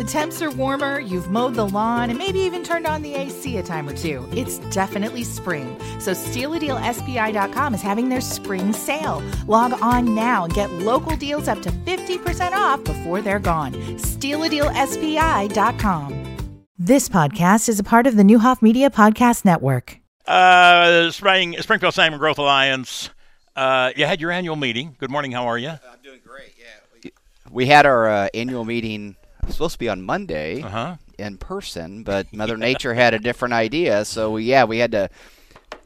The temps are warmer, you've mowed the lawn, and maybe even turned on the AC a time or two. It's definitely spring. So StealADealSPI.com is having their spring sale. Log on now and get local deals up to 50% off before they're gone. StealADealSPI.com. This podcast is a part of the Neuhoff Media Podcast Network. Uh, Spring, Springfield Sangamon Growth Alliance. Uh, you had your annual meeting. Good morning. How are you? I'm doing great. Yeah. We, we had our uh, annual meeting. Supposed to be on Monday Uh-huh. in person, but Mother Nature had a different idea. So we, yeah, we had to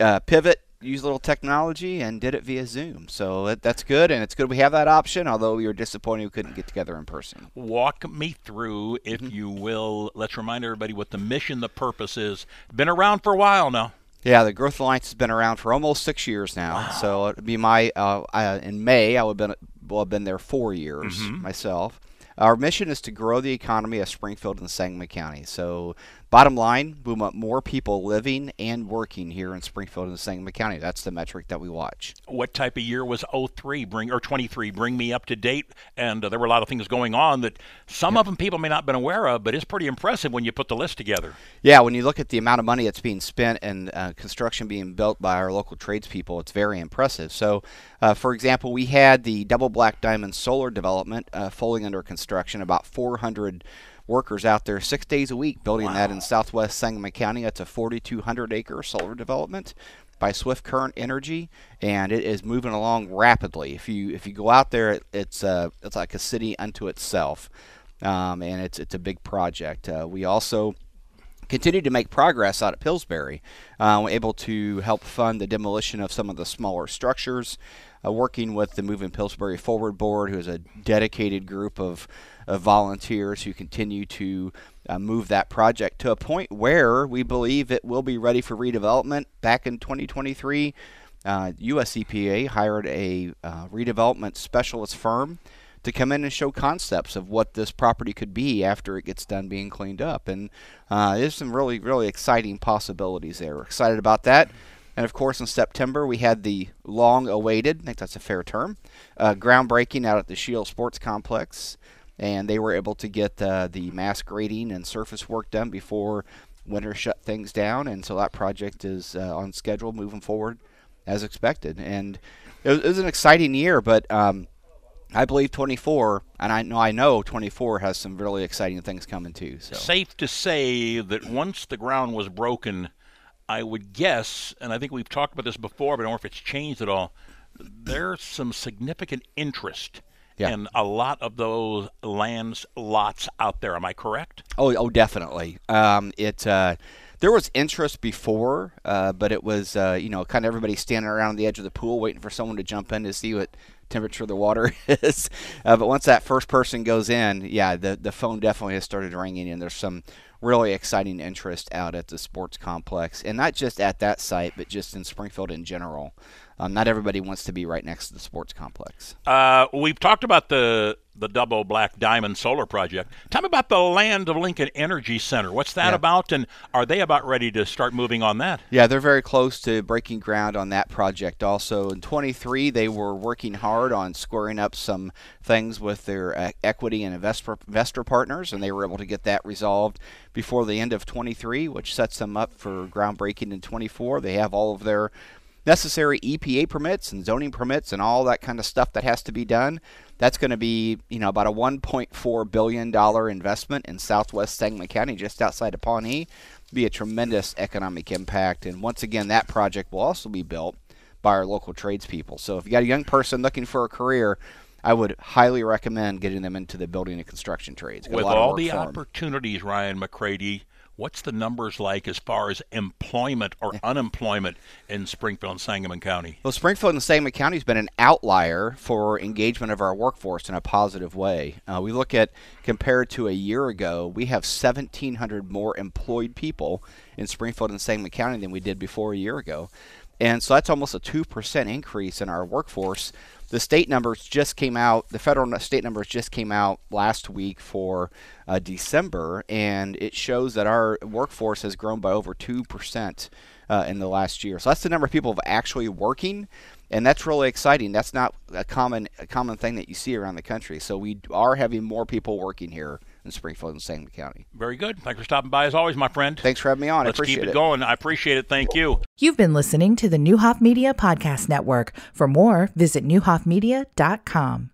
uh, pivot, use a little technology, and did it via Zoom. So that, that's good, and it's good we have that option. Although we were disappointed we couldn't get together in person. Walk me through, if Mm-hmm. you will. Let's remind everybody what the mission, the purpose is. Been around for a while now. Yeah, the Growth Alliance has been around for almost six years now. So it'd be my uh, uh, in May I would have been will have been there four years myself. Our mission is to grow the economy of Springfield and Sangamon County. So, bottom line, we want more people living and working here in Springfield and the Sangamon County. That's the metric that we watch. What type of year was 03 bring or 23 bring me up to date and uh, there were a lot of things going on that some of them people may not have been aware of but it's pretty impressive when you put the list together Yeah, when you look at the amount of money that's being spent and uh, construction being built by our local tradespeople, it's very impressive. So, uh, for example, we had the Double Black Diamond Solar Development uh, fully under construction, about 400 workers out there six days a week building that in southwest Sangamon County. That's a 4,200 acre solar development by Swift Current Energy, and it is moving along rapidly. If you if you go out there, it, it's uh, it's like a city unto itself, um, and it's it's a big project. Uh, we also continue to make progress out at Pillsbury. Uh, able to help fund the demolition of some of the smaller structures, uh, working with the Moving Pillsbury Forward Board, who is a dedicated group of, of volunteers who continue to uh, move that project to a point where we believe it will be ready for redevelopment back in 2023. Uh, US EPA hired a uh, redevelopment specialist firm to come in and show concepts of what this property could be after it gets done being cleaned up. And uh, there's some really, really exciting possibilities there. We're excited about that. And of course, in September, we had the long awaited, I think that's a fair term, uh, groundbreaking out at the Scheels Sports Complex. And they were able to get uh, the mass grading and surface work done before winter shut things down. And so that project is uh, on schedule moving forward as expected. And it was, it was an exciting year, but um, I believe 24, and I know I know 24 has some really exciting things coming too. So safe to say that once the ground was broken I would guess and I think we've talked about this before but I don't know if it's changed at all there's some significant interest Yeah. in a lot of those lands lots out there am I correct oh oh definitely. Um, it uh, there was interest before, uh, but it was uh, you know kind of everybody standing around the edge of the pool waiting for someone to jump in to see what temperature the water is. Uh, but once that first person goes in, yeah, the the phone definitely has started ringing, and there's some really exciting interest out at the sports complex, and not just at that site, but just in Springfield in general. Um, not everybody wants to be right next to the sports complex. Uh, we've talked about the the double black diamond solar project. Tell me about the Land of Lincoln Energy Center. What's that Yeah. about, and are they about ready to start moving on that? Yeah, they're very close to breaking ground on that project. Also, in 23, they were working hard on squaring up some things with their uh, equity and investor, investor partners, and they were able to get that resolved before the end of 23, which sets them up for groundbreaking in 24. They have all of their necessary EPA permits and zoning permits and all that kind of stuff that has to be done. That's going to be, you know, about a 1.4 billion dollar investment in Southwest Sangamon County, just outside of Pawnee. Be a tremendous economic impact, and once again, that project will also be built by our local tradespeople. So, if you got a young person looking for a career, I would highly recommend getting them into the building and construction trades. With all the opportunities, Ryan McCrady, what's the numbers like as far as employment or unemployment in Springfield and Sangamon County? Well, Springfield and Sangamon County has been an outlier for engagement of our workforce in a positive way. Uh, we look at compared to a year ago, we have 1,700 more employed people in Springfield and Sangamon County than we did before a year ago, and so that's almost a two percent increase in our workforce. The state numbers just came out. The federal state numbers just came out last week for uh, December, and it shows that our workforce has grown by over two percent uh, in the last year. So that's the number of people actually working, and that's really exciting. That's not a common a common thing that you see around the country. So we are having more people working here in Springfield and Sangamon County. Very good. Thanks for stopping by as always, my friend. Thanks for having me on. Let's I appreciate keep it, going. I appreciate it. Thank you. You've been listening to the Neuhoff Media Podcast Network. For more, visit neuhoffmedia.com.